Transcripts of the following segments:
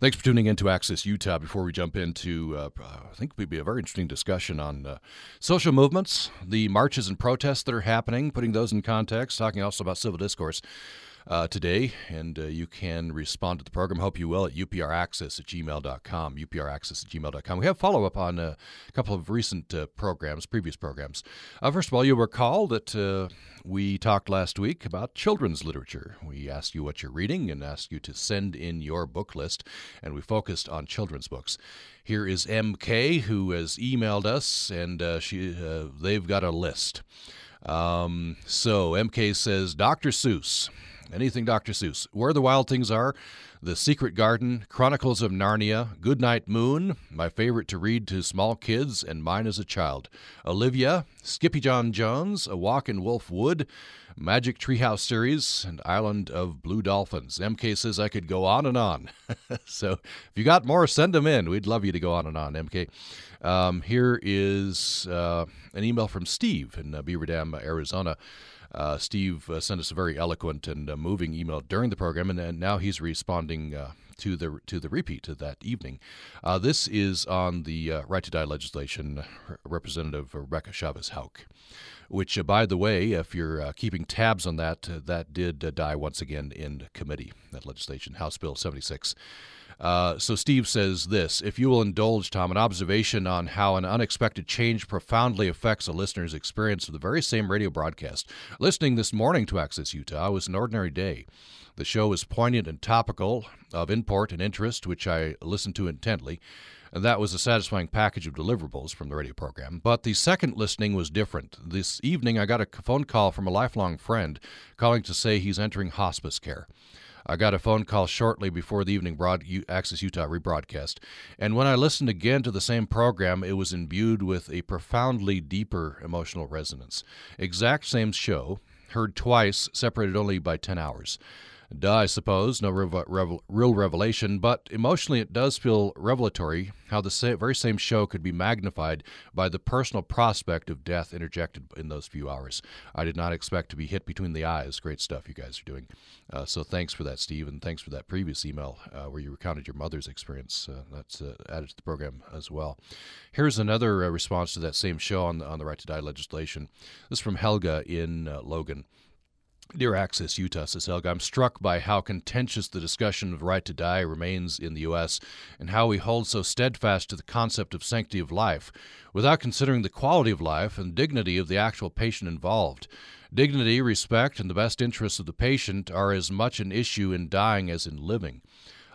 Thanks for tuning in to Access Utah. Before we jump into, uh, I think it would be a very interesting discussion on uh, social movements, the marches and protests that are happening, putting those in context, talking also about civil discourse uh, today, and uh, you can respond to the program. Hope you will at upraccess at gmail.com. upraccess at gmail.com. We have follow up on a couple of recent uh, programs, previous programs. Uh, first of all, you'll recall that uh, we talked last week about children's literature. We asked you what you're reading and asked you to send in your book list, and we focused on children's books. Here is MK who has emailed us, and uh, she they've got a list. Um, so MK says Dr. Seuss anything Dr. Seuss. Where the Wild Things Are, The Secret Garden, Chronicles of Narnia, Goodnight Moon, my favorite to read to small kids and mine as a child. Olivia, Skippyjon Jones, A Walk in Wolf Wood, Magic Treehouse series, and Island of Blue Dolphins. MK says I could go on and on. so if you got more, send them in. We'd love you to go on and on, MK. Um, here is uh, an email from Steve in uh, Beaver Dam, Arizona. Uh, Steve uh, sent us a very eloquent and uh, moving email during the program, and, and now he's responding uh, to the to the repeat of that evening. Uh, this is on the right to die legislation, Representative Rebecca Chavez Houck. Which, by the way, if you're keeping tabs on that, that did die once again in committee. That legislation, House Bill 76. Uh, so Steve says this If you will indulge, Tom, an observation on how an unexpected change profoundly affects a listener's experience of the very same radio broadcast. Listening this morning to Access Utah was an ordinary day. The show was poignant and topical, of import and interest, which I listened to intently. And that was a satisfying package of deliverables from the radio program. But the second listening was different. This evening, I got a phone call from a lifelong friend calling to say he's entering hospice care. I got a phone call shortly before the evening broad, Access Utah rebroadcast. And when I listened again to the same program, it was imbued with a profoundly deeper emotional resonance. Exact same show, heard twice, separated only by 10 hours. Duh, I suppose, no rev- rev- real revelation, but emotionally it does feel revelatory how the sa- very same show could be magnified by the personal prospect of death interjected in those few hours. I did not expect to be hit between the eyes. Great stuff you guys are doing. Uh, so thanks for that, Steve, and thanks for that previous email uh, where you recounted your mother's experience. Uh, that's uh, added to the program as well. Here's another uh, response to that same show on the, on the right to die legislation. This is from Helga in uh, Logan. Dear Access Utah, says Helga, I'm struck by how contentious the discussion of right to die remains in the U.S. and how we hold so steadfast to the concept of sanctity of life without considering the quality of life and dignity of the actual patient involved. Dignity, respect, and the best interests of the patient are as much an issue in dying as in living.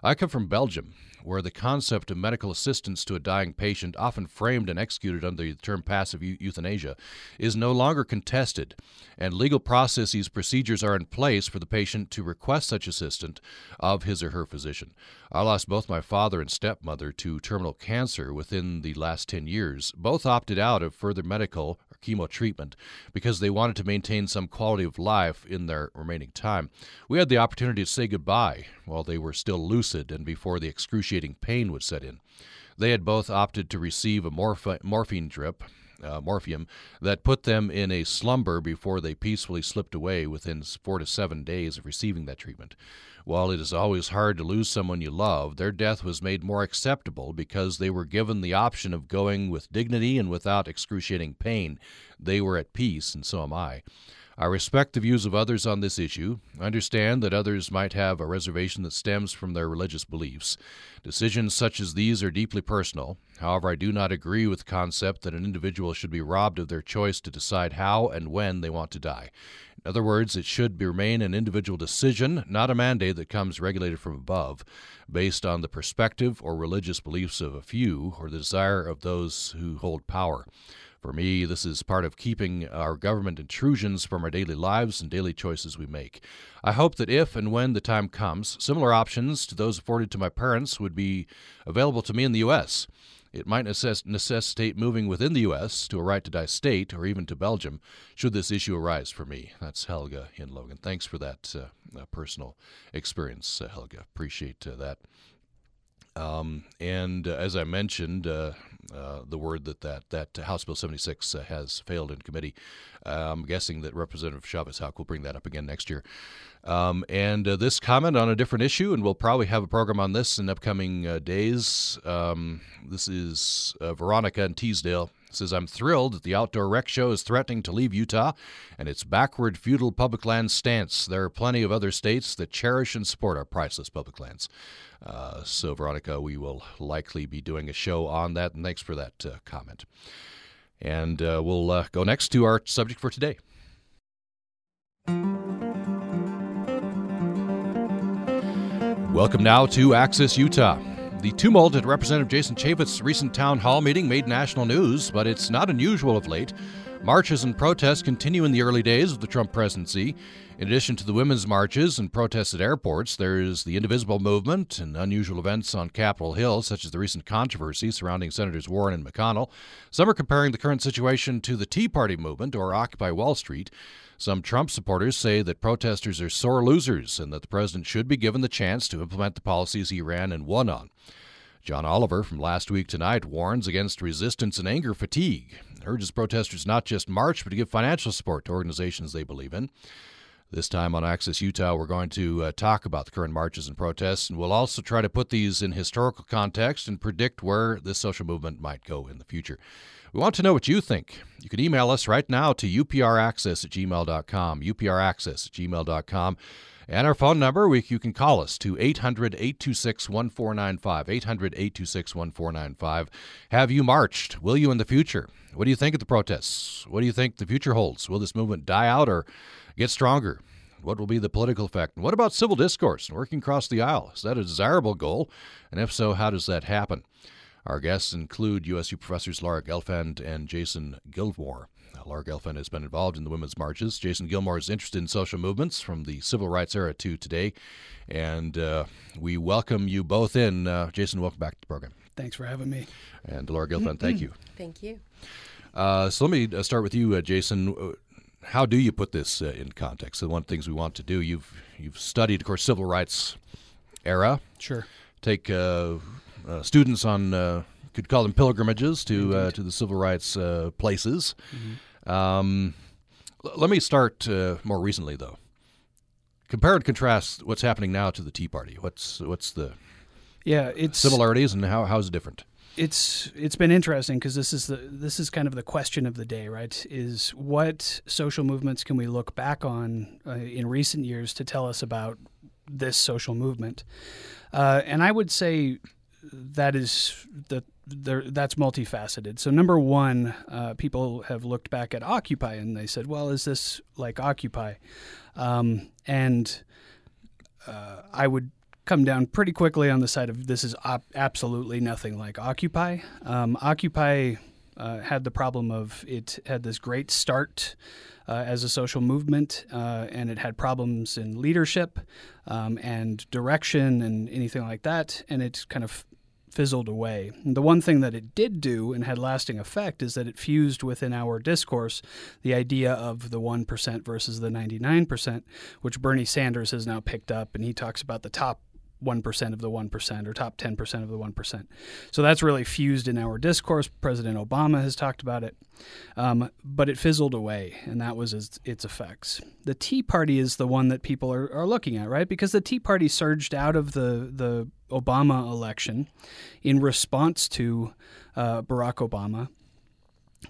I come from Belgium, where the concept of medical assistance to a dying patient, often framed and executed under the term passive euthanasia, is no longer contested, and legal processes procedures are in place for the patient to request such assistance of his or her physician. I lost both my father and stepmother to terminal cancer within the last 10 years. Both opted out of further medical chemo treatment because they wanted to maintain some quality of life in their remaining time. We had the opportunity to say goodbye while they were still lucid and before the excruciating pain would set in. They had both opted to receive a morph- morphine drip uh, morphium that put them in a slumber before they peacefully slipped away within four to seven days of receiving that treatment. While it is always hard to lose someone you love, their death was made more acceptable because they were given the option of going with dignity and without excruciating pain. They were at peace, and so am I. I respect the views of others on this issue. Understand that others might have a reservation that stems from their religious beliefs. Decisions such as these are deeply personal. However, I do not agree with the concept that an individual should be robbed of their choice to decide how and when they want to die. In other words, it should remain an individual decision, not a mandate that comes regulated from above, based on the perspective or religious beliefs of a few or the desire of those who hold power. For me, this is part of keeping our government intrusions from our daily lives and daily choices we make. I hope that if and when the time comes, similar options to those afforded to my parents would be available to me in the U.S. It might necess- necessitate moving within the U.S. to a right to die state or even to Belgium should this issue arise for me. That's Helga in Logan. Thanks for that uh, uh, personal experience, uh, Helga. Appreciate uh, that. Um, and uh, as I mentioned, uh, the word that, that that House Bill 76 uh, has failed in committee. Uh, I'm guessing that Representative Chavez Houck will bring that up again next year. Um, and uh, this comment on a different issue, and we'll probably have a program on this in upcoming uh, days. Um, this is Veronica in Teasdale says, I'm thrilled that the outdoor rec show is threatening to leave Utah and its backward feudal public land stance. There are plenty of other states that cherish and support our priceless public lands. Uh, so, Veronica, we will likely be doing a show on that, and thanks for that uh, comment. And uh, we'll uh, go next to our subject for today. Welcome now to Access Utah. The tumult at Representative Jason Chaffetz's recent town hall meeting made national news, but it's not unusual of late. Marches and protests continue in the early days of the Trump presidency. In addition to the women's marches and protests at airports, there's the Indivisible movement and unusual events on Capitol Hill, such as the recent controversy surrounding Senators Warren and McConnell. Some are comparing the current situation to the Tea Party movement or Occupy Wall Street. Some Trump supporters say that protesters are sore losers and that the president should be given the chance to implement the policies he ran and won on. John Oliver from Last Week Tonight warns against resistance and anger fatigue, urges protesters not just march, but to give financial support to organizations they believe in. This time on Access Utah, we're going to uh, talk about the current marches and protests, and we'll also try to put these in historical context and predict where this social movement might go in the future. We want to know what you think. You can email us right now to upraccess at gmail.com, upraccess at gmail.com. And our phone number, we, you can call us to 800 826 1495. 800 826 1495. Have you marched? Will you in the future? What do you think of the protests? What do you think the future holds? Will this movement die out or get stronger? What will be the political effect? And what about civil discourse and working across the aisle? Is that a desirable goal? And if so, how does that happen? Our guests include USU professors Laura Gelfand and Jason Gilmore. Laura Gelfand has been involved in the women's marches. Jason Gilmore is interested in social movements from the civil rights era to today. And uh, we welcome you both in. Uh, Jason, welcome back to the program. Thanks for having me. And Laura Gelfand, thank you. Thank you. Uh, so let me uh, start with you, uh, Jason. Uh, how do you put this in context? So one of the things we want to do, you've you've studied, of course, civil rights era. Sure. Take uh, students on uh, could call them pilgrimages to uh, to the civil rights places. Mm-hmm. Um, l- let me start more recently, though. Compare and contrast what's happening now to the Tea Party. What's what's the yeah it's similarities and how how's it different? it's it's been interesting because this is the this is kind of the question of the day, right? Is what social movements can we look back on uh, in recent years to tell us about this social movement? Uh, and I would say that is the that's multifaceted. So number one, uh, people have looked back at Occupy and they said, "Well, is this like Occupy?" Um, and uh, I would come down pretty quickly on the side of this is op- absolutely nothing like Occupy. Um, Occupy uh, had the problem of it had this great start uh, as a social movement, uh, and it had problems in leadership um, and direction and anything like that, and it kind of fizzled away. The one thing that it did do and had lasting effect is that it fused within our discourse the idea of the 1% versus the 99%, which Bernie Sanders has now picked up, and he talks about the top 1% of the 1% or top 10% of the 1%. So that's really fused in our discourse. President Obama has talked about it. Um, but it fizzled away, and that was its, its, effects. The Tea Party is the one that people are, are looking at, right? Because the Tea Party surged out of the, the Obama election in response to uh, Barack Obama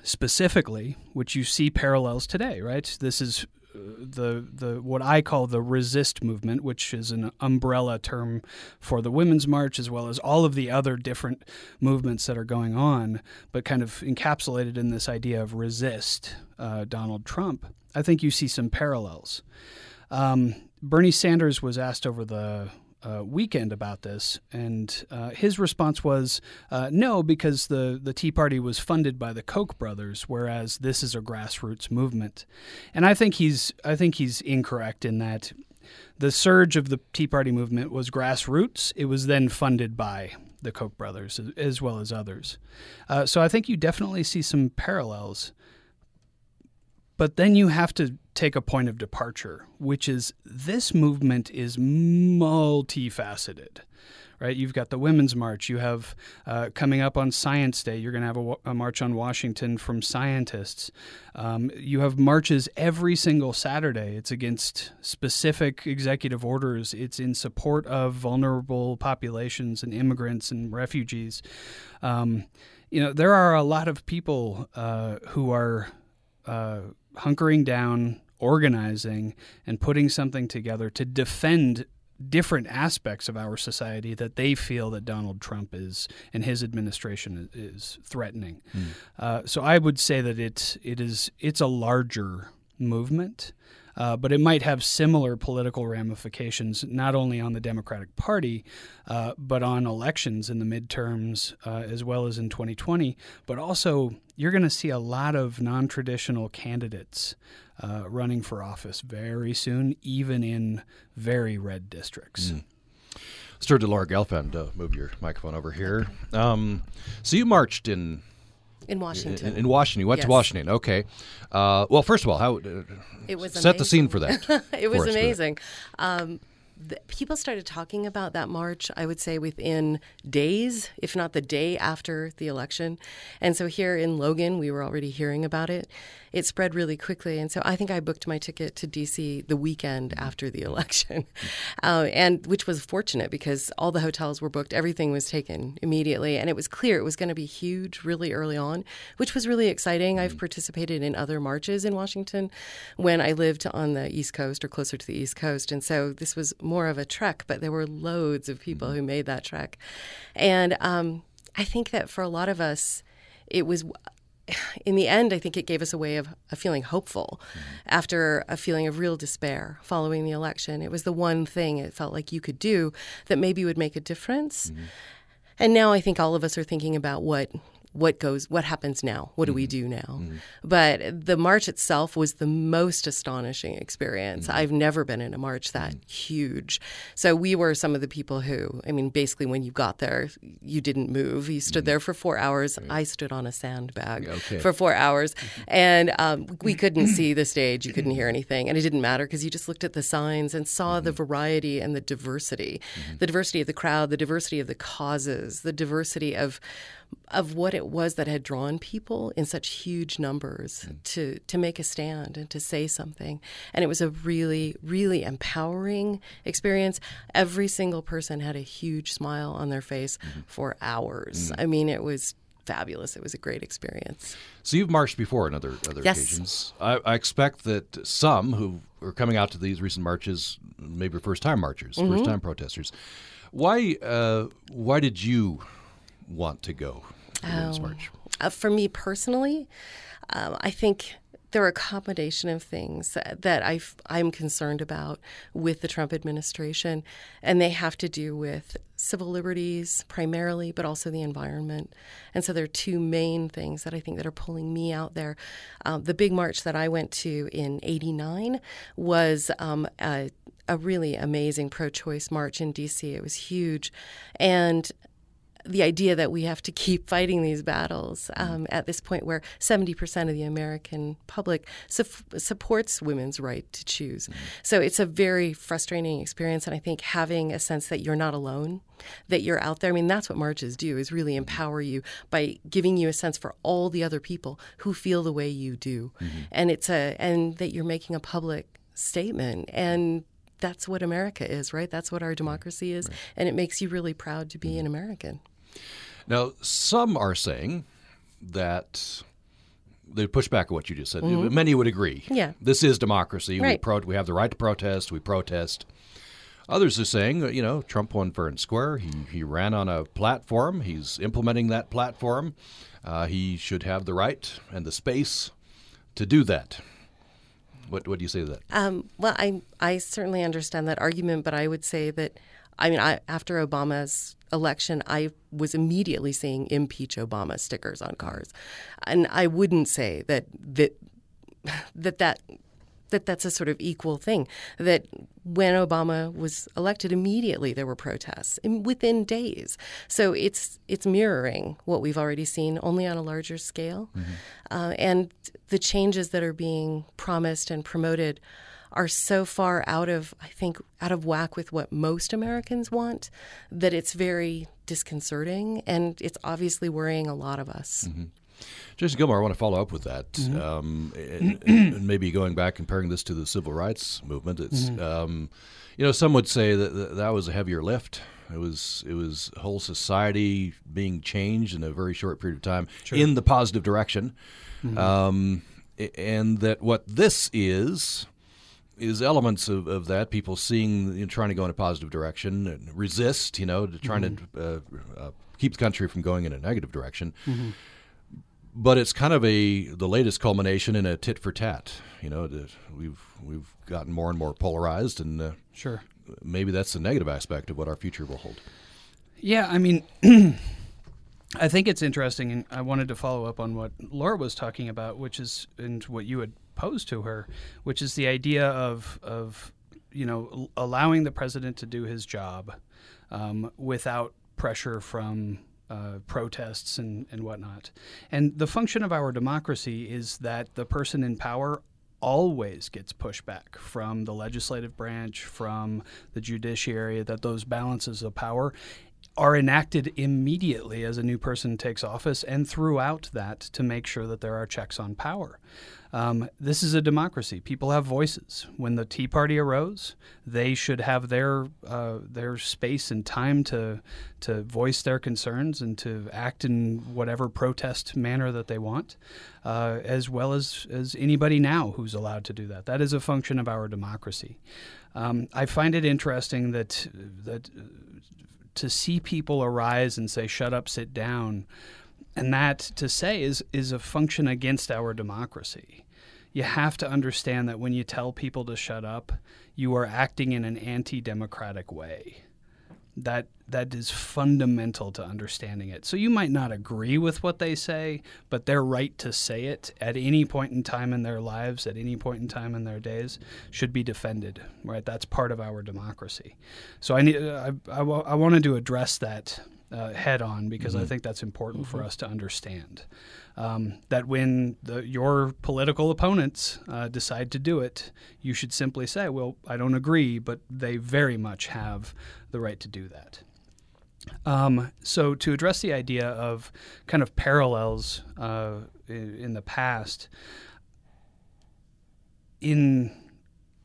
specifically, which you see parallels today, right? This is the the what I call the resist movement, which is an umbrella term for the women's march as well as all of the other different movements that are going on, but kind of encapsulated in this idea of resist uh, Donald Trump. I think you see some parallels. Um, Bernie Sanders was asked over the uh, weekend about this, and uh, his response was uh, no, because the, the Tea Party was funded by the Koch brothers, whereas this is a grassroots movement. And I think he's I think he's incorrect in that the surge of the Tea Party movement was grassroots. It was then funded by the Koch brothers as well as others. Uh, so I think you definitely see some parallels. But then you have to take a point of departure, which is this movement is multifaceted. right? You've got the Women's March. You have uh, coming up on Science Day, you're going to have a, a, march on Washington from scientists. Um, you have marches every single Saturday. It's against specific executive orders, it's in support of vulnerable populations and immigrants and refugees. Um, you know, there are a lot of people uh, who are uh, hunkering down, organizing, and putting something together to defend different aspects of our society that they feel that Donald Trump is and his administration is threatening. Mm. Uh, so I would say that it's it is it's a larger movement. Uh, but it might have similar political ramifications, not only on the Democratic Party, uh, but on elections in the midterms uh, as well as in 2020. But also, you're going to see a lot of non traditional candidates uh, running for office very soon, even in very red districts. Mm. Stir Laura Gelfand, uh, move your microphone over here. Um, so you marched in in Washington. In, in Washington, you went yes. to Washington. Okay. Uh, well, first of all, how uh, it was set amazing. the scene for that. it was amazing. Um, the, people started talking about that march, I would say, within days, if not the day after the election. And so here in Logan, we were already hearing about it. It spread really quickly. And so I think I booked my ticket to D.C. the weekend after the election, uh, and which was fortunate because all the hotels were booked, everything was taken immediately. And it was clear it was going to be huge really early on, which was really exciting. I've mm-hmm. participated in other marches in Washington when I lived on the East Coast or closer to the East Coast. And so this was more of a trek, but there were loads of people mm-hmm. who made that trek. And um, I think that for a lot of us, it was in the end, I think it gave us a way of, of feeling hopeful mm-hmm. after a feeling of real despair following the election. It was the one thing it felt like you could do that maybe would make a difference. Mm-hmm. And now I think all of us are thinking about what what goes what happens now what do mm-hmm. we do now mm-hmm. but the march itself was the most astonishing experience mm-hmm. i've never been in a march that mm-hmm. huge so we were some of the people who i mean basically when you got there you didn't move you stood mm-hmm. there for four hours right. i stood on a sandbag okay. for four hours mm-hmm. and um, we couldn't see the stage you couldn't hear anything and it didn't matter because you just looked at the signs and saw the variety and the diversity the diversity of the crowd the diversity of the causes the diversity of of what it was that had drawn people in such huge numbers mm. to to make a stand and to say something and it was a really really empowering experience every single person had a huge smile on their face mm-hmm. for hours mm. i mean it was fabulous it was a great experience so you've marched before on other other yes. occasions I, I, expect that some who are coming out to these recent marches maybe first time marchers mm-hmm. first time protesters why uh, why did you want to go the Women's March? Uh, for me personally, um, I think there are a combination of things that i am concerned about with the Trump administration, and they have to do with civil liberties primarily, but also the environment. And so there are two main things that I think that are pulling me out there. Um, the big march that I went to in '89 was um, a, a really amazing pro-choice march in D.C. It was huge, and the idea that we have to keep fighting these battles um, at this point where 70% of the American public su- supports women's right to choose. Mm-hmm. So it's a very frustrating experience. And I think having a sense that you're not alone, that you're out there, I mean, that's what marches do, is really empower you by giving you a sense for all the other people who feel the way you do. Mm-hmm. And it's a, and that you're making a public statement. And that's what America is, right? That's what our democracy is. Right. And it makes you really proud to be mm-hmm. an American. Now, some are saying that they push back on what you just said. Mm-hmm. Many would agree. Yeah. This is democracy. Right. We, pro- we have the right to protest. We protest. Others are saying, you know, Trump won fair and square. He, he ran on a platform. He's implementing that platform. Uh, he should have the right and the space to do that. What, what do you say to that? Um, well, I, I certainly understand that argument, but I would say that – I mean, I, after Obama's election, I was immediately seeing impeach Obama stickers on cars, and I wouldn't say that that that that that that's a sort of equal thing. That when Obama was elected, immediately there were protests within days. So it's it's mirroring what we've already seen, only on a larger scale, mm-hmm. uh, and the changes that are being promised and promoted are so far out of, I think, out of whack with what most Americans want that it's very disconcerting and it's obviously worrying a lot of us. Mm-hmm. Jason Gilmore, I want to follow up with that. Mm-hmm. Um, and, and, maybe going back, comparing this to the civil rights movement. It's, mm-hmm. um, you know, some would say that that was a heavier lift. It was it was whole society being changed in a very short period of time sure. in the positive direction, mm-hmm. um, and that what this is is elements of, of that people seeing you know, trying to go in a positive direction and resist you know trying mm-hmm. to uh, uh, keep the country from going in a negative direction mm-hmm. but it's kind of a the latest culmination in a tit for tat you know we've we've gotten more and more polarized and uh, sure maybe that's the negative aspect of what our future will hold yeah i mean I think it's interesting, and I wanted to follow up on what Laura was talking about, which is and what you had posed to her, which is the idea of of you know allowing the president to do his job um, without pressure from uh, protests and, and whatnot. And the function of our democracy is that the person in power always gets pushback from the legislative branch, from the judiciary, that those balances of power are enacted immediately as a new person takes office and throughout that to make sure that there are checks on power. Um, this is a democracy. People have voices. When the Tea Party arose, they should have their uh, their space and time to to voice their concerns and to act in whatever protest manner that they want, uh, as well as as anybody now who's allowed to do that. That is a function of our democracy. Um, I find it interesting that that to see people arise and say, "Shut up, sit down." and that to say is is a function against our democracy. You have to understand that when you tell people to shut up, you are acting in an anti-democratic way. That that is fundamental to understanding it. So you might not agree with what they say, but their right to say it at any point in time in their lives, at any point in time in their days, should be defended. Right? That's part of our democracy. So I need I, I, I wanted to address that uh, head on because mm-hmm. I think that's important mm-hmm. for us to understand. Um, that when the, your political opponents uh, decide to do it, you should simply say, Well, I don't agree, but they very much have the right to do that. Um, so, to address the idea of kind of parallels uh, in, in the past, in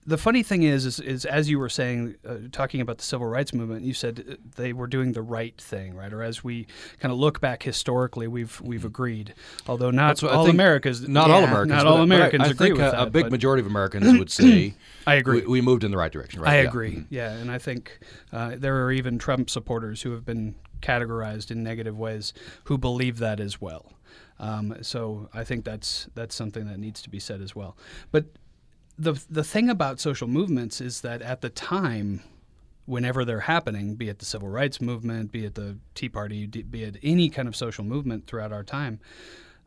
the funny thing is, is, is as you were saying, uh, talking about the civil rights movement, you said uh, they were doing the right thing, right? Or as we kind of look back historically, we've we've mm-hmm. agreed, although not all Americans, not yeah, all Americans, not all Americans I, I agree think with a, that, a big majority of Americans would say, I agree, we, we, moved in the right direction. Right? I yeah. agree, mm-hmm. yeah, and I think uh, there are even Trump supporters who have been categorized in negative ways who believe that as well. Um, so I think that's that's something that needs to be said as well. But the the thing about social movements is that at the time whenever they're happening, be it the civil rights movement, be it the Tea Party, be it any kind of social movement throughout our time,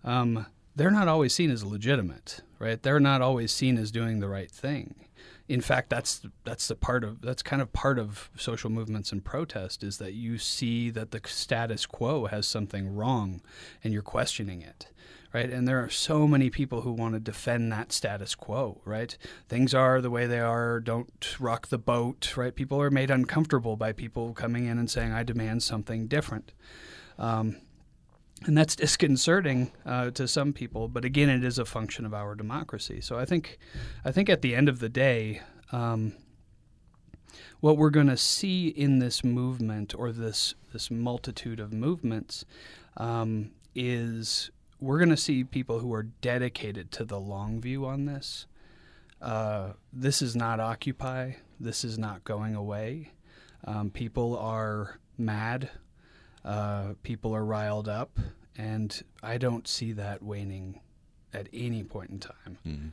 um, they're not always seen as legitimate, right? They're not always seen as doing the right thing. In fact, that's that's the part of that's kind of part of social movements and protest is that you see that the status quo has something wrong, and you're questioning it right? And there are so many people who want to defend that status quo, right? Things are the way they are. Don't rock the boat, right? People are made uncomfortable by people coming in and saying, "I demand something different." Um, and that's disconcerting uh, to some people, but again, it is a function of our democracy. So I think, I think at the end of the day, um, what we're going to see in this movement or this this multitude of movements um, is we're going to see people who are dedicated to the long view on this. Uh, this is not Occupy. This is not going away. Um, people are mad. Uh, people are riled up. And I don't see that waning at any point in time. Mm-hmm.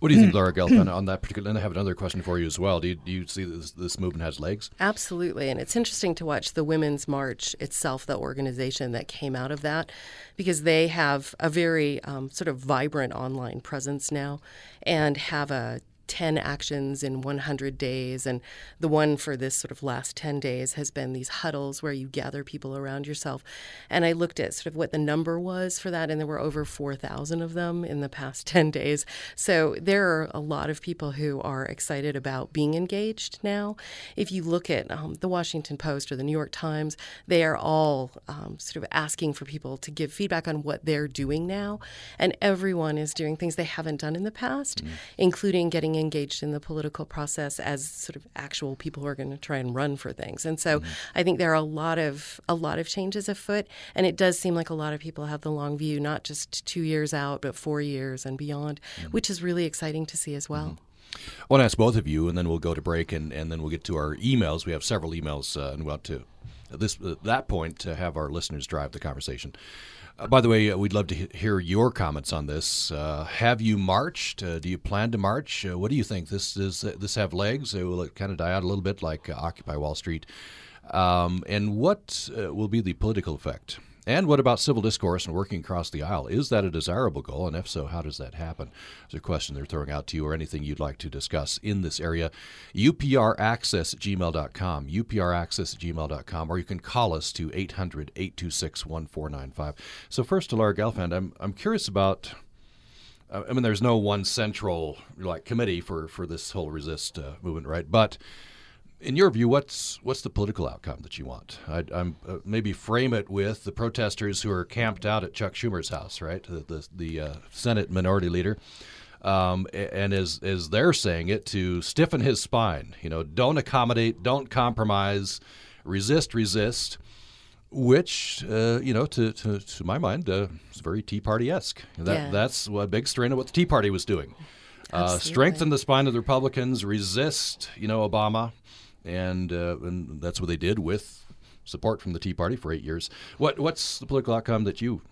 What do you think, Laura Gelfand, on that particular? And I have another question for you as well. Do you, do you see this, this movement has legs? Absolutely. And it's interesting to watch the Women's March itself, the organization that came out of that, because they have a very um, sort of vibrant online presence now and have a 10 actions in 100 days. And the one for this sort of last 10 days has been these huddles where you gather people around yourself. And I looked at sort of what the number was for that, and there were over 4,000 of them in the past 10 days. So there are a lot of people who are excited about being engaged now. If you look at um, the Washington Post or the New York Times, they are all um, sort of asking for people to give feedback on what they're doing now. And everyone is doing things they haven't done in the past, mm. including getting engaged in the political process as sort of actual people who are going to try and run for things. And so mm-hmm. I think there are a lot of a lot of changes afoot, and it does seem like a lot of people have the long view, not just two years out, but four years and beyond, mm-hmm. which is really exciting to see as well. Mm-hmm. I want to ask both of you, and then we'll go to break, and, and then we'll get to our emails. We have several emails, uh, and we want to at this at that point to have our listeners drive the conversation. Uh, by the way, uh, we'd love to he- hear your comments on this. Uh, have you marched? Uh, do you plan to march? Uh, what do you think? This does this have legs? will it kind of die out a little bit like Occupy Wall Street? Um, and what will be the political effect? And what about civil discourse and working across the aisle? Is that a desirable goal? And if so, how does that happen? There's a question they're throwing out to you or anything you'd like to discuss in this area. UPRaccess at gmail.com, UPRaccess at gmail.com, or you can call us to 800 826 1495. So, first to Laura Gelfand, I'm, I'm curious about. I mean, there's no one central like committee for, for this whole resist uh, movement, right? But in your view, what's what's the political outcome that you want? I, am uh, maybe frame it with the protesters who are camped out at Chuck Schumer's house, right? The the, the uh, Senate Minority Leader, um, and as as they're saying it, to stiffen his spine. You know, don't accommodate, don't compromise, resist, resist. Which, uh, you know, to, to, to my mind, uh, is very Tea Party esque. That yeah. that's a big strain of what the Tea Party was doing. Uh, strengthen the spine of the Republicans, resist, you know, Obama and uh, and that's what they did with support from the Tea Party for eight years. What what's the political outcome that you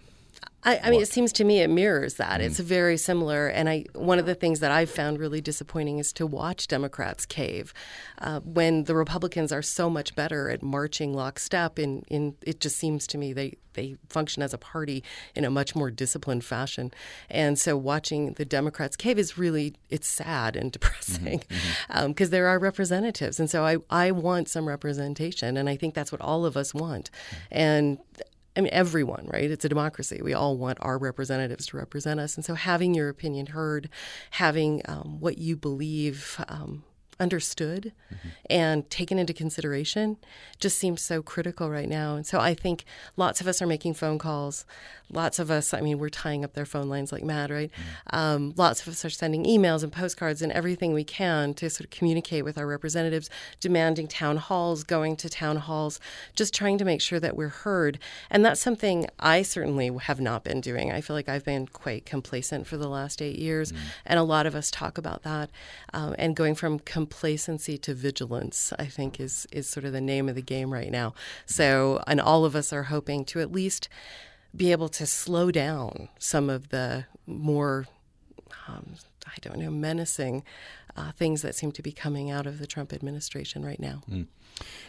I, I, mean, it seems to me it mirrors that. Mm. It's very similar, and I one of the things that I've found really disappointing is to watch Democrats cave uh, when the Republicans are so much better at marching lockstep. In in it just seems to me they they function as a party in a much more disciplined fashion, and so watching the Democrats cave is really it's sad and depressing because mm-hmm. mm-hmm. um, there are representatives, and so I I want some representation, and I think that's what all of us want, mm. and I mean, everyone, right? It's a democracy. We all want our representatives to represent us. And so having your opinion heard, having um, what you believe um, understood mm-hmm. and taken into consideration just seems so critical right now. And so I think lots of us are making phone calls. Lots of us, I mean, we're tying up their phone lines like mad, right? Mm-hmm. Um, lots of us are sending emails and postcards and everything we can to sort of communicate with our representatives, demanding town halls, going to town halls, just trying to make sure that we're heard. And that's something I certainly have not been doing. I feel like I've been quite complacent for the last eight years. Mm-hmm. And a lot of us talk about that. Um, and going from complacency to vigilance, I think, is, is sort of the name of the game right now. So, and all of us are hoping to at least be able to slow down some of the more, um, I don't know, menacing uh, things that seem to be coming out of the Trump administration right now. Mm.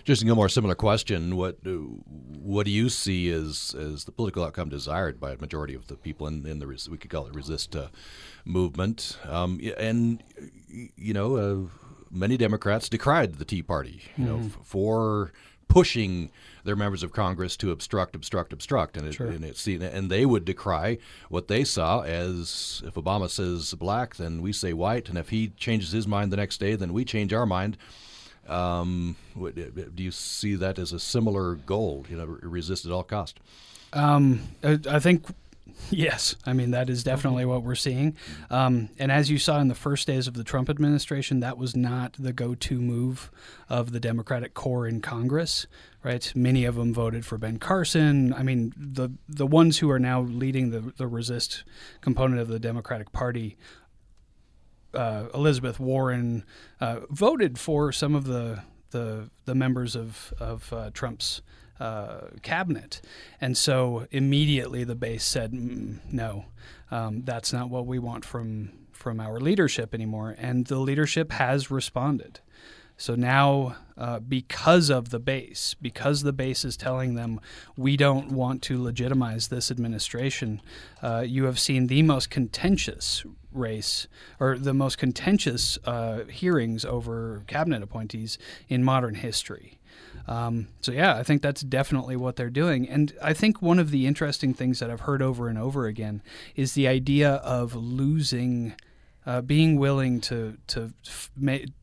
Just a more similar question: What what do you see as as the political outcome desired by a majority of the people in, in the we could call it resist uh, movement? Um, and you know, uh, many Democrats decried the Tea Party, you mm-hmm. know, f- for pushing their members of Congress to obstruct, obstruct, obstruct, and it, sure. and, it, and they would decry what they saw as if Obama says black, then we say white, and if he changes his mind the next day, then we change our mind. Um, do you see that as a similar goal? You know, resist at all cost. Um, I think Yes, I mean that is definitely what we're seeing. Um, and as you saw in the first days of the Trump administration, that was not the go-to move of the Democratic core in Congress. Right? Many of them voted for Ben Carson. I mean, the the ones who are now leading the the resist component of the Democratic Party. Uh, Elizabeth Warren uh, voted for some of the the the members of of uh, Trump's uh, cabinet. And so immediately the base said, mm, no, um, that's not what we want from, from our leadership anymore. And the leadership has responded. So now, uh, because of the base, because the base is telling them we don't want to legitimize this administration, uh, you have seen the most contentious race or the most contentious uh, hearings over cabinet appointees in modern history. Um, so yeah, I think that's definitely what they're doing, and I think one of the interesting things that I've heard over and over again is the idea of losing, uh, being willing to to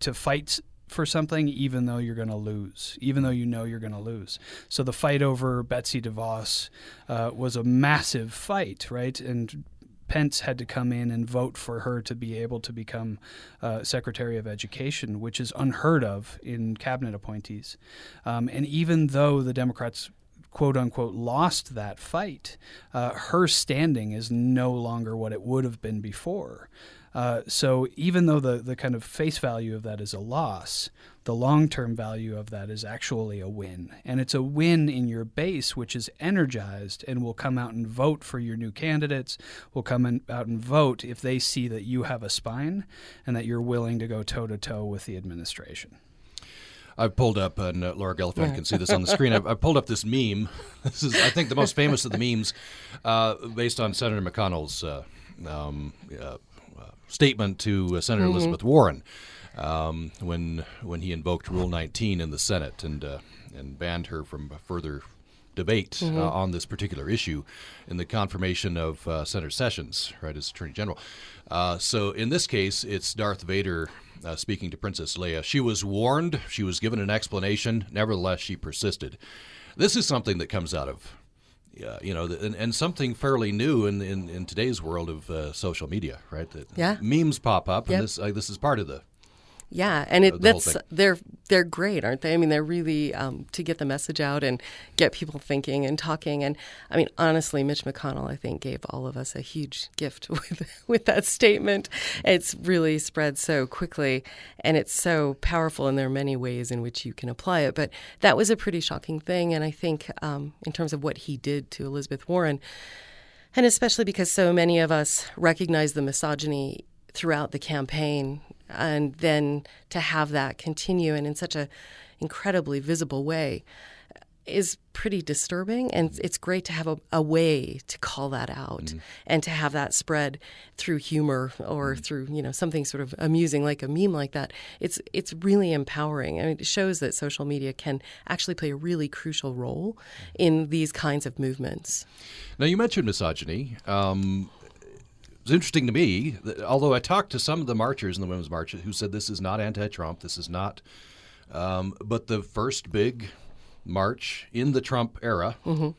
to fight for something even though you're going to lose, even though you know you're going to lose. So the fight over Betsy DeVos uh, was a massive fight, right? And Pence had to come in and vote for her to be able to become uh, Secretary of Education, which is unheard of in cabinet appointees. Um, and even though the Democrats quote unquote lost that fight, uh, her standing is no longer what it would have been before. Uh, so even though the, the kind of face value of that is a loss, the long term value of that is actually a win. And it's a win in your base, which is energized and will come out and vote for your new candidates, will come in, out and vote if they see that you have a spine and that you're willing to go toe to toe with the administration. I've pulled up, and uh, Laura Gelfand yeah. can see this on the screen. I've, I've, pulled up this meme. This is, I think, the most famous of the memes, uh, based on Senator McConnell's uh, um, uh, statement to uh, Senator mm-hmm. Elizabeth Warren um, when when he invoked Rule 19 in the Senate and uh, and banned her from further debate uh, mm-hmm. uh, on this particular issue in the confirmation of uh, Senator Sessions, right, as Attorney General. Uh, so in this case, it's Darth Vader uh, speaking to Princess Leia. She was warned, she was given an explanation, nevertheless, she persisted. This is something that comes out of uh, you know, and, and, something fairly new in, in, in today's world of uh, social media, right? That yeah. memes pop up, yep. and this uh, this is part of the yeah, and it, that's they're they're great, aren't they? I mean, they're really um, to get the message out and get people thinking and talking. And I mean, honestly, Mitch McConnell, I think, gave all of us a huge gift with with that statement. It's really spread so quickly, and it's so powerful. And there are many ways in which you can apply it. But that was a pretty shocking thing, and I think um, in terms of what he did to Elizabeth Warren, and especially because so many of us recognize the misogyny throughout the campaign and then to have that continue and in such a incredibly visible way is pretty disturbing. And it's great to have a, a way to call that out mm-hmm. and to have that spread through humor or mm-hmm. through you know something sort of amusing like a meme like that. It's it's really empowering. I mean, it shows that social media can actually play a really crucial role in these kinds of movements. Now you mentioned misogyny. Um, was interesting to me, that, although I talked to some of the marchers in the Women's March who said this is not anti Trump, this is not. Um, but the first big march in the Trump era mm-hmm.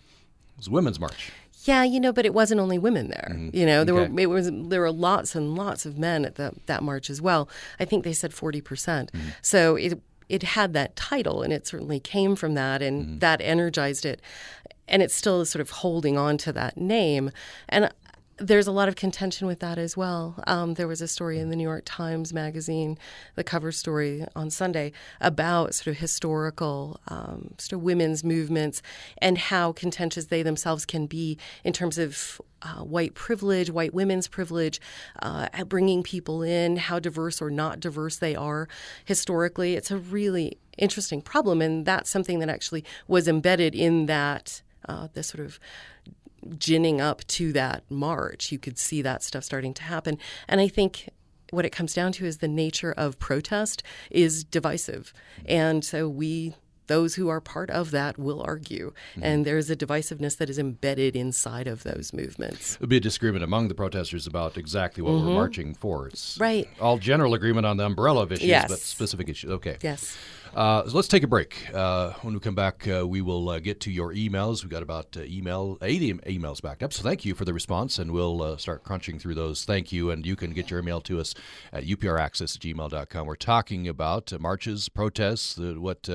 was Women's March. Yeah, you know, but it wasn't only women there. Mm-hmm. You know, there okay. were it was there were lots and lots of men at the, that march as well. I think they said forty percent. Mm-hmm. So it it had that title, and it certainly came from that, and mm-hmm. that energized it. And it's still is sort of holding on to that name. And there's a lot of contention with that as well. Um, there was a story in the New York Times Magazine, the cover story on Sunday, about sort of historical um, sort of women's movements and how contentious they themselves can be in terms of uh, white privilege, white women's privilege, uh, bringing people in, how diverse or not diverse they are historically. It's a really interesting problem, and that's something that actually was embedded in that. Uh, the sort of ginning up to that march. You could see that stuff starting to happen. And I think what it comes down to is the nature of protest is divisive. And so we those who are part of that will argue. Mm-hmm. And there's a divisiveness that is embedded inside of those movements. There'll be a disagreement among the protesters about exactly what mm-hmm. we're marching for. It's right. all general agreement on the umbrella of issues, yes. but specific issues. Okay. Yes. Uh, so let's take a break. Uh, when we come back, uh, we will uh, get to your emails. We've got about uh, email 80 emails backed up. So thank you for the response, and we'll uh, start crunching through those. Thank you. And you can get your email to us at upraccess at gmail.com. We're talking about marches, protests, what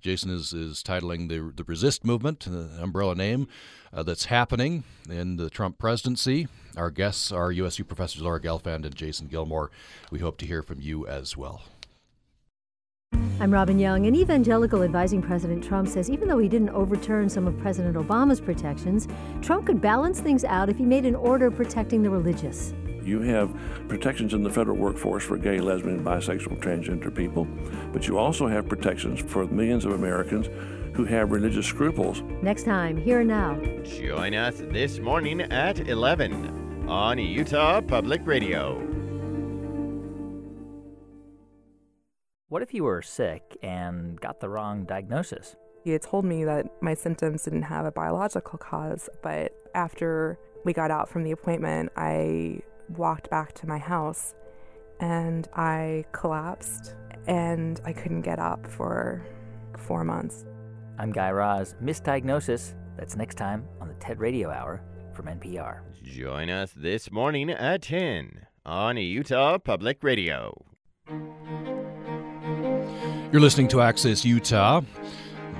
Jason is, is titling the, the Resist Movement, the umbrella name, that's happening in the Trump presidency. Our guests are USU professors Laura Gelfand and Jason Gilmore. We hope to hear from you as well. I'm Robin Young. An evangelical advising President Trump says even though he didn't overturn some of President Obama's protections, Trump could balance things out if he made an order protecting the religious. You have protections in the federal workforce for gay, lesbian, bisexual, transgender people, but you also have protections for millions of Americans who have religious scruples. Next time, here and now. Join us this morning at 11 on Utah Public Radio. What if you were sick and got the wrong diagnosis? He had told me that my symptoms didn't have a biological cause, but after we got out from the appointment, I walked back to my house and I collapsed and I couldn't get up for four months. I'm Guy Raz. Misdiagnosis. That's next time on the TED Radio Hour from NPR. Join us this morning at 10 on Utah Public Radio. You're listening to Access Utah.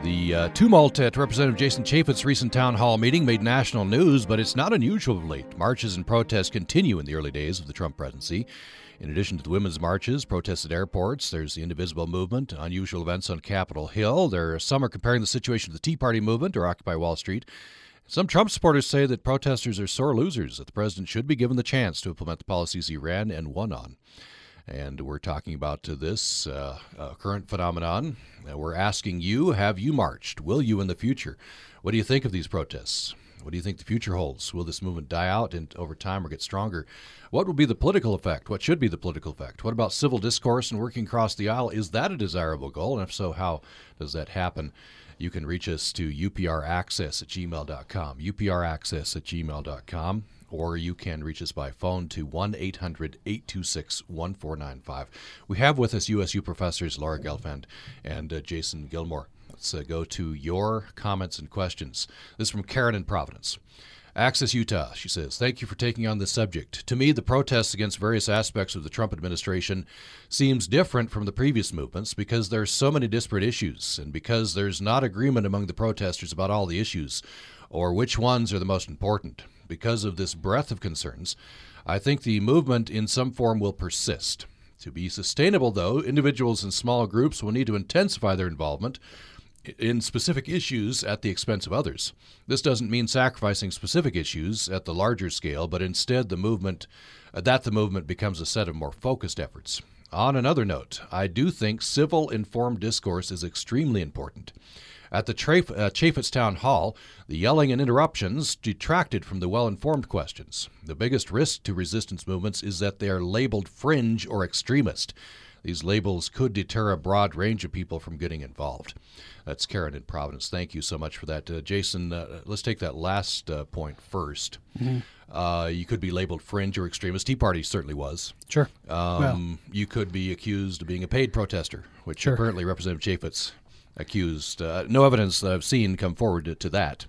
The uh, tumult at Representative Jason Chaffetz's recent town hall meeting made national news, but it's not unusual of late. Marches and protests continue in the early days of the Trump presidency. In addition to the women's marches, protests at airports, there's the Indivisible movement, unusual events on Capitol Hill. There are some are comparing the situation to the Tea Party movement or Occupy Wall Street. Some Trump supporters say that protesters are sore losers, that the president should be given the chance to implement the policies he ran and won on. And we're talking about this uh, uh, current phenomenon. Uh, we're asking you have you marched? Will you in the future? What do you think of these protests? What do you think the future holds? Will this movement die out and over time or get stronger? What will be the political effect? What should be the political effect? What about civil discourse and working across the aisle? Is that a desirable goal? And if so, how does that happen? You can reach us to upraccess at gmail.com, upraccess at gmail.com or you can reach us by phone to 1 800 826 1495. We have with us USU professors Laura Gelfand and uh, Jason Gilmore. Let's uh, go to your comments and questions. This is from Karen in Providence. Access Utah, she says, thank you for taking on this subject. To me, the protests against various aspects of the Trump administration seems different from the previous movements because there are so many disparate issues and because there's not agreement among the protesters about all the issues or which ones are the most important because of this breadth of concerns, I think the movement in some form will persist. To be sustainable, though, individuals and small groups will need to intensify their involvement in specific issues at the expense of others. This doesn't mean sacrificing specific issues at the larger scale, but instead the movement uh, that the movement becomes a set of more focused efforts. On another note, I do think civil informed discourse is extremely important. At the Traf- uh, Chaffetz Town Hall, the yelling and interruptions detracted from the well informed questions. The biggest risk to resistance movements is that they are labeled fringe or extremist. These labels could deter a broad range of people from getting involved. That's Karen in Providence. Thank you so much for that. Uh, Jason, uh, let's take that last uh, point 1st mm-hmm. Uh, you could be labeled fringe or extremist. Tea Party certainly was. Sure. Um, well. You could be accused of being a paid protester, which sure. apparently Representative Chaffetz accused. Uh, no evidence that I've seen come forward to, to that.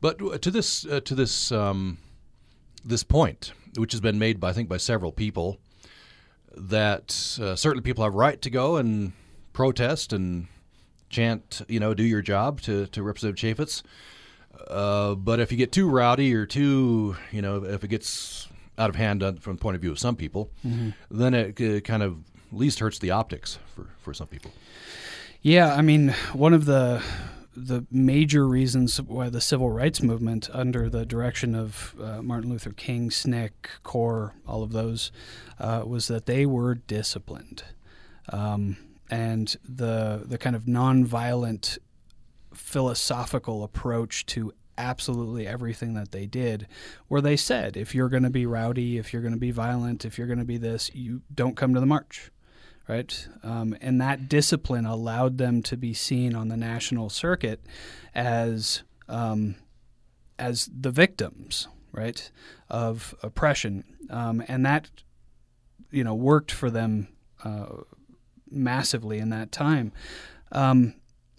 But to this uh, to this um, this point, which has been made, by, I think, by several people, that uh, certainly people have right to go and protest and chant, you know, do your job to to Representative Chaffetz. Uh, but if you get too rowdy or too, you know, if it gets out of hand from the point of view of some people, mm-hmm. then it uh, kind of least hurts the optics for, for some people. Yeah, I mean, one of the the major reasons why the civil rights movement, under the direction of uh, Martin Luther King, SNCC, CORE, all of those, uh, was that they were disciplined, um, and the the kind of nonviolent philosophical approach to absolutely everything that they did, where they said, if you're going to be rowdy, if you're going to be violent, if you're going to be this, you don't come to the march right? Um, and that discipline allowed them to be seen on the national circuit as um, as the victims, right, of oppression, um, and that you know worked for them uh, massively in that time.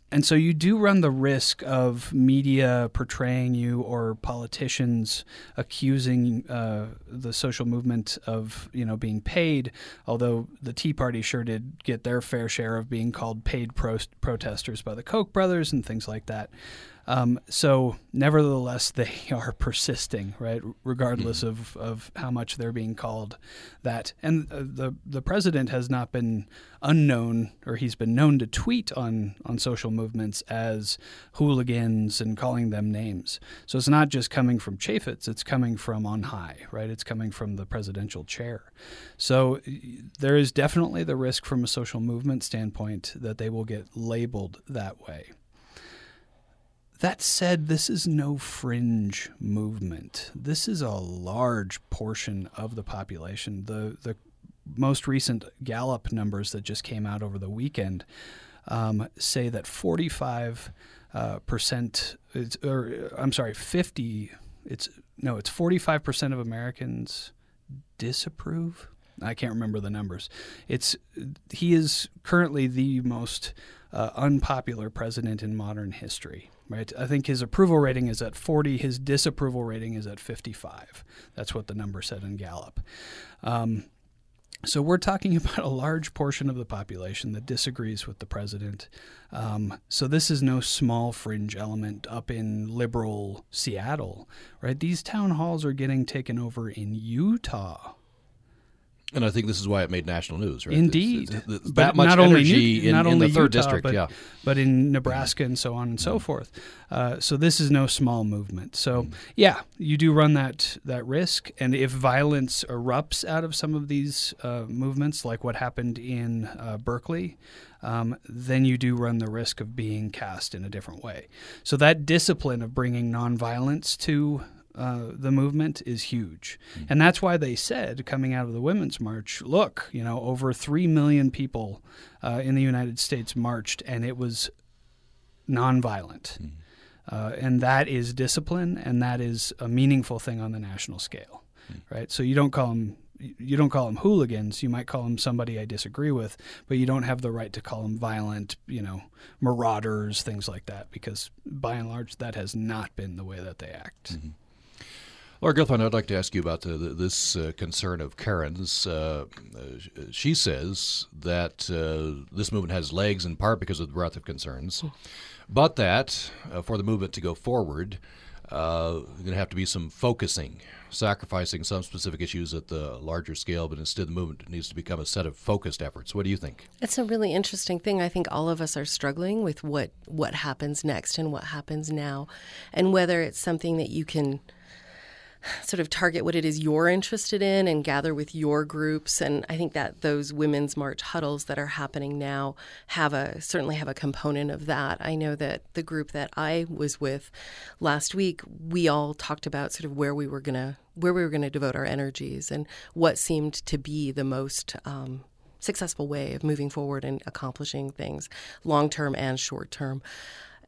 And so you do run the risk of media portraying you or politicians accusing uh, the social movement of you know being paid. Although the Tea Party sure did get their fair share of being called paid pro- protesters by the Koch brothers and things like that. Um, so, nevertheless, they are persisting, right? Regardless mm-hmm. of, of how much they're being called that. And uh, the the president has not been unknown, or he's been known to tweet on on social movements as hooligans and calling them names. So it's not just coming from Chaffetz; it's coming from on high, right? It's coming from the presidential chair. So there is definitely the risk from a social movement standpoint that they will get labeled that way. That said, this is no fringe movement. This is a large portion of the population. The the most recent Gallup numbers that just came out over the weekend um, say that 45 uh, percent, or I'm sorry, 50. It's no, it's 45 percent of Americans disapprove. I can't remember the numbers. It's he is currently the most uh, unpopular president in modern history right? I think his approval rating is at 40. His disapproval rating is at 55. That's what the number said in Gallup. Um, so we're talking about a large portion of the population that disagrees with the president. Um, so this is no small fringe element up in liberal Seattle, right? These town halls are getting taken over in Utah and I think this is why it made national news, right? Indeed, it's, it's, that much not energy only, in, not in only the third Utah, district, but, yeah, but in Nebraska and so on and so forth. Uh, so this is no small movement. So mm. yeah, you do run that that risk, and if violence erupts out of some of these uh, movements, like what happened in uh, Berkeley, um, then you do run the risk of being cast in a different way. So that discipline of bringing nonviolence to uh, the movement is huge. Mm-hmm. And that's why they said, coming out of the Women's March, look, you know, over 3 million people uh, in the United States marched, and it was nonviolent. Mm-hmm. Uh, and that is discipline, and that is a meaningful thing on the national scale, mm-hmm. right? So you don't call them you don't call them hooligans. You might call them somebody I disagree with, but you don't have the right to call them violent, you know, marauders, things like that, because by and large, that has not been the way that they act. Mm-hmm. Laura Gelfand, I'd like to ask you about the, the, this uh, concern of Karen's. Uh, she says that uh, this movement has legs in part because of the breadth of concerns, but that uh, for the movement to go forward, uh, there's going to have to be some focusing, sacrificing some specific issues at the larger scale, but instead the movement needs to become a set of focused efforts. What do you think? It's a really interesting thing. I think all of us are struggling with what what happens next and what happens now, and whether it's something that you can – sort of target what it is you're interested in and gather with your groups. And i think that those women's march huddles that are happening now have a certainly have a component of that. I know that the group that i was with last week we all talked about sort of where we were going to where we were going to devote our energies and what seemed to be the most um, successful way of moving forward and accomplishing things long term and short term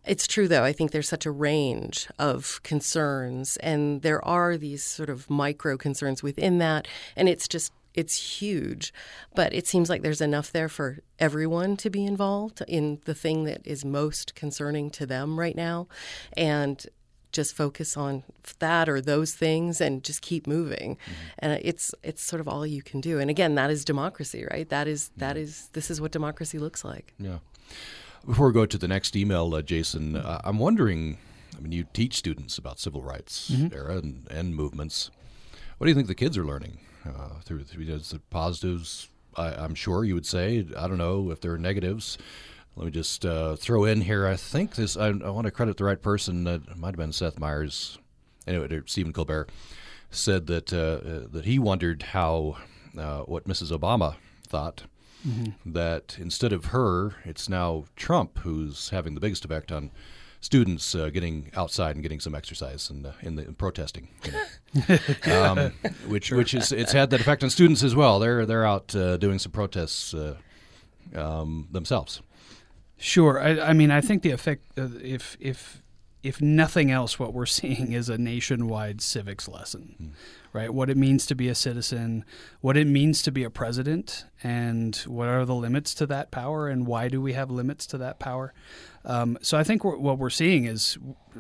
it's true, though. I think there's such a range of concerns, and there are these sort of micro concerns within that, and it's just it's huge, but it seems like there's enough there for everyone to be involved in the thing that is most concerning to them right now, and just focus on that or those things and just keep moving. Mm-hmm. and it's it's sort of all you can do. And again that is democracy right? That is, that is this is what democracy looks like. Yeah before we go to the next email, uh, Jason, uh, I'm wondering. I mean, you teach students about civil rights mm-hmm. era and, and, movements. What do you think the kids are learning uh, through, through the positives? I, am sure you would say. I don't know if there are negatives. Let me just uh, throw in here. I think this. I, I, want to credit the right person. It might have been Seth Meyers. Anyway, Stephen Colbert said that uh, uh, that he wondered how what Mrs. Obama thought mm-hmm. that instead of her, it's now Trump who's having the biggest effect on students uh, getting outside and getting some exercise and uh, in the in protesting, you know. um, which sure. which is it's had that effect on students as well. They're they're out uh, doing some protests uh, um, themselves. Sure, I, I, mean I think the effect uh, if if if nothing else, what we're seeing is a nationwide civics lesson. Mm right? What it means to be a citizen, what it means to be a president, and what are the limits to that power, and why do we have limits to that power? Um, so I think we're, what we're seeing is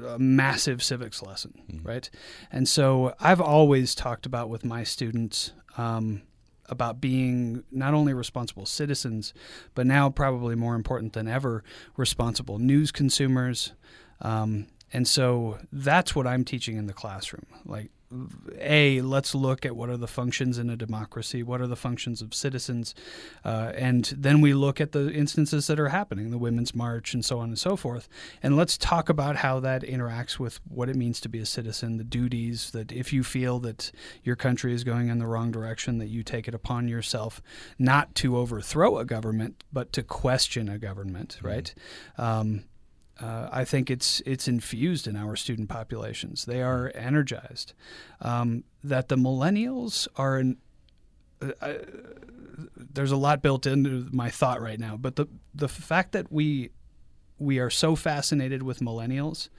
a massive civics lesson, mm-hmm. right? And so I've always talked about with my students. Um, about being not only responsible citizens, but now probably more important than ever, responsible news consumers, um, And so that's what I'm teaching in the classroom. Like, a let's look at what are the functions in a democracy what are the functions of citizens uh, and then we look at the instances that are happening the women's march and so on and so forth and let's talk about how that interacts with what it means to be a citizen the duties that if you feel that your country is going in the wrong direction that you take it upon yourself not to overthrow a government but to question a government mm-hmm. right um, uh, I think it's it's infused in our student populations. They are energized. Um, that the millennials are an, uh, uh, there's a lot built into my thought right now, but the the fact that we we are so fascinated with millennials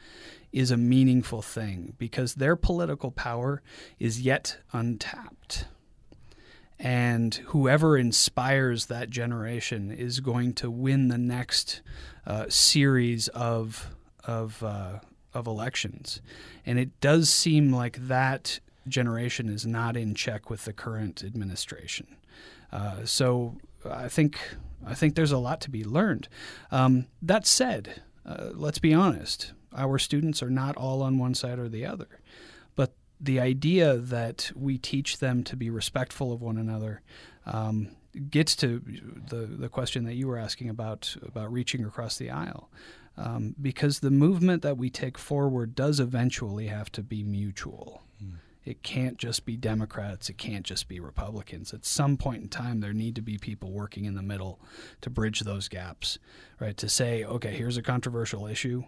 is a meaningful thing because their political power is yet untapped. And whoever inspires that generation is going to win the next uh, series of of uh, of elections, and it does seem like that generation is not in check with the current administration. Uh, so I think I think there's a lot to be learned. Um, that said, uh, let's be honest: our students are not all on one side or the other the idea that we teach them to be respectful of one another um, gets to the the question that you were asking about about reaching across the aisle. Um, because the movement that we take forward does eventually have to be mutual. Mm. It can't just be Democrats. It can't just be Republicans. At some point in time, there need to be people working in the middle to bridge those gaps, right? To say, okay, here's a controversial issue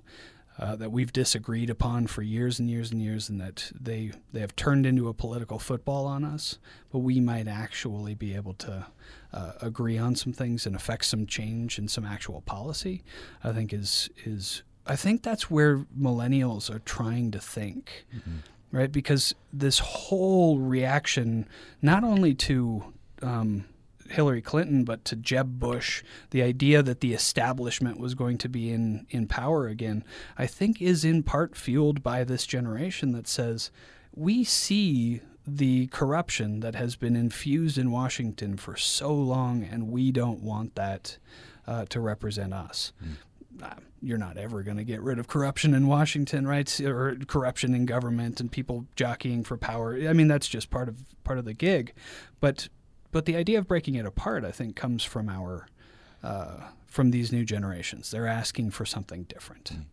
uh, that we've disagreed upon for years and years and years, and that they they have turned into a political football on us. But we might actually be able to uh, agree on some things and affect some change in some actual policy. I think is is I think that's where millennials are trying to think, mm-hmm. right? Because this whole reaction, not only to um, Hillary Clinton, but to Jeb Bush, the idea that the establishment was going to be in, in power again, I think is in part fueled by this generation that says, we see the corruption that has been infused in Washington for so long, and we don't want that uh, to represent us. Mm you're not ever going to get rid of corruption in Washington, right? Or corruption in government and people jockeying for power. I mean, that's just part of part of the gig. But but the idea of breaking it apart, I think, comes from our uh, from these new generations. They're asking for something different. Mm.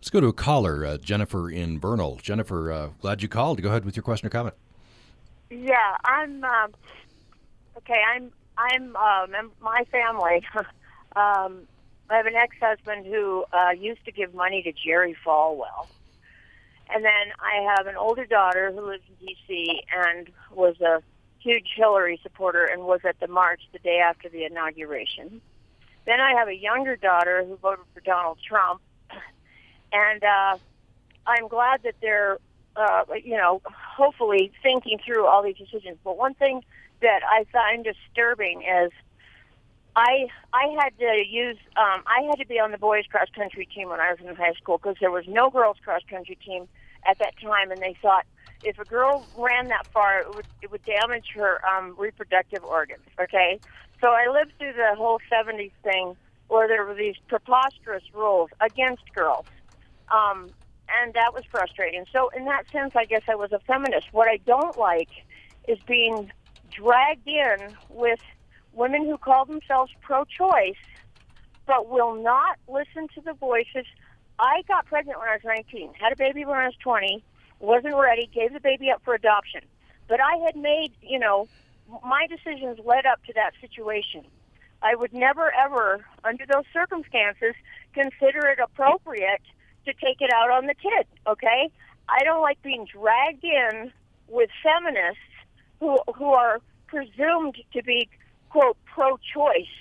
Let's go to a caller, uh, Jennifer in Vernal. Jennifer, uh, glad you called. Go ahead with your question or comment. Yeah, I'm um, okay. I'm I'm um, my family. um, I have an ex-husband who uh, used to give money to Jerry Falwell, and then I have an older daughter who lives in D.C. and was a huge Hillary supporter and was at the march the day after the inauguration. Then I have a younger daughter who voted for Donald Trump, and uh, I'm glad that they're, uh, you know, hopefully thinking through all these decisions. But one thing that I find disturbing is I I had to use um, I had to be on the boys cross country team when I was in high school because there was no girls cross country team at that time, and they thought if a girl ran that far, it would it would damage her um, reproductive organs. Okay, so I lived through the whole '70s thing where there were these preposterous rules against girls, um, and that was frustrating. So in that sense, I guess I was a feminist. What I don't like is being dragged in with women who call themselves pro-choice, but will not listen to the voices. I got pregnant when I was 19, had a baby when I was 20 wasn't ready, gave the baby up for adoption. But I had made, you know, my decisions led up to that situation. I would never, ever, under those circumstances, consider it appropriate to take it out on the kid, okay? I don't like being dragged in with feminists who, who are presumed to be, quote, pro choice,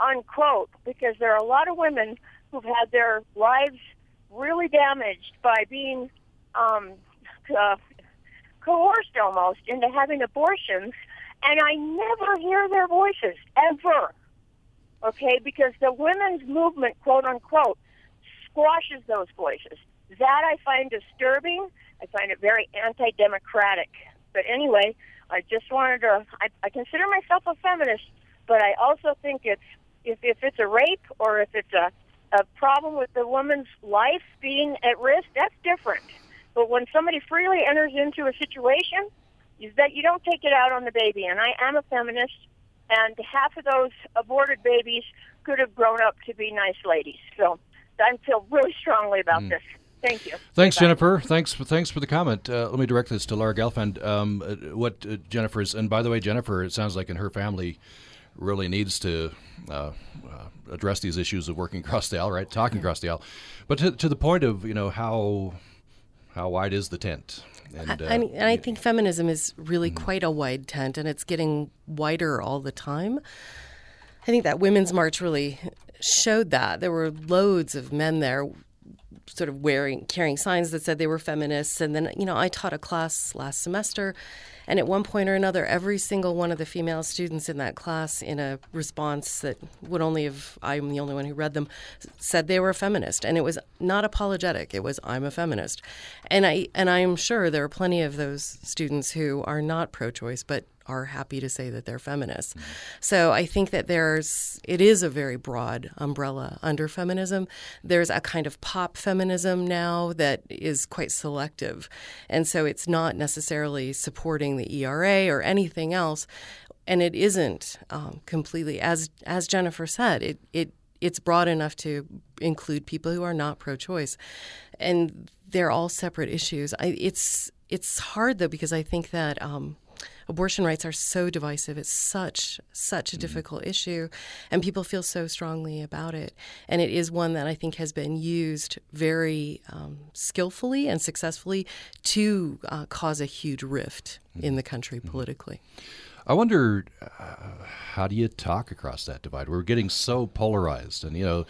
unquote, because there are a lot of women who've had their lives really damaged by being um, uh, coerced almost into having abortions, and I never hear their voices ever. Okay, because the women's movement, quote unquote, squashes those voices. That I find disturbing. I find it very anti-democratic. But anyway, I just wanted to. I, I consider myself a feminist, but I also think it's if if it's a rape or if it's a a problem with the woman's life being at risk, that's different. But when somebody freely enters into a situation, is that you don't take it out on the baby. And I am a feminist, and half of those aborted babies could have grown up to be nice ladies. So I feel really strongly about mm. this. Thank you. Thanks, Bye. Jennifer. Thanks for thanks for the comment. Uh, let me direct this to Laura Gelfand. Um, uh, what uh, Jennifer's and by the way, Jennifer, it sounds like in her family really needs to uh, uh, address these issues of working across the aisle, right? Talking across the aisle, but to, to the point of you know how how wide is the tent? And, uh, I, and I think feminism is really mm-hmm. quite a wide tent, and it's getting wider all the time. I think that Women's March really showed that. There were loads of men there sort of wearing carrying signs that said they were feminists and then you know I taught a class last semester and at one point or another, every single one of the female students in that class, in a response that would only have, I'm the only one who read them, said they were a feminist. And it was not apologetic. It was, I'm a feminist. And, I, and I'm sure there are plenty of those students who are not pro choice, but are happy to say that they're feminists. Mm-hmm. So I think that there's it is a very broad umbrella under feminism. There's a kind of pop feminism now that is quite selective. And so it's not necessarily supporting the ERA or anything else. And it isn't um, completely as as Jennifer said, it it it's broad enough to include people who are not pro-choice, and they're all separate issues. I, it's it's hard though because I think that um, abortion rights are so divisive. It's such such a mm-hmm. difficult issue, and people feel so strongly about it. And it is one that I think has been used very um, skillfully and successfully to uh, cause a huge rift mm-hmm. in the country mm-hmm. politically. I wonder uh, how do you talk across that divide? We're getting so polarized, and you know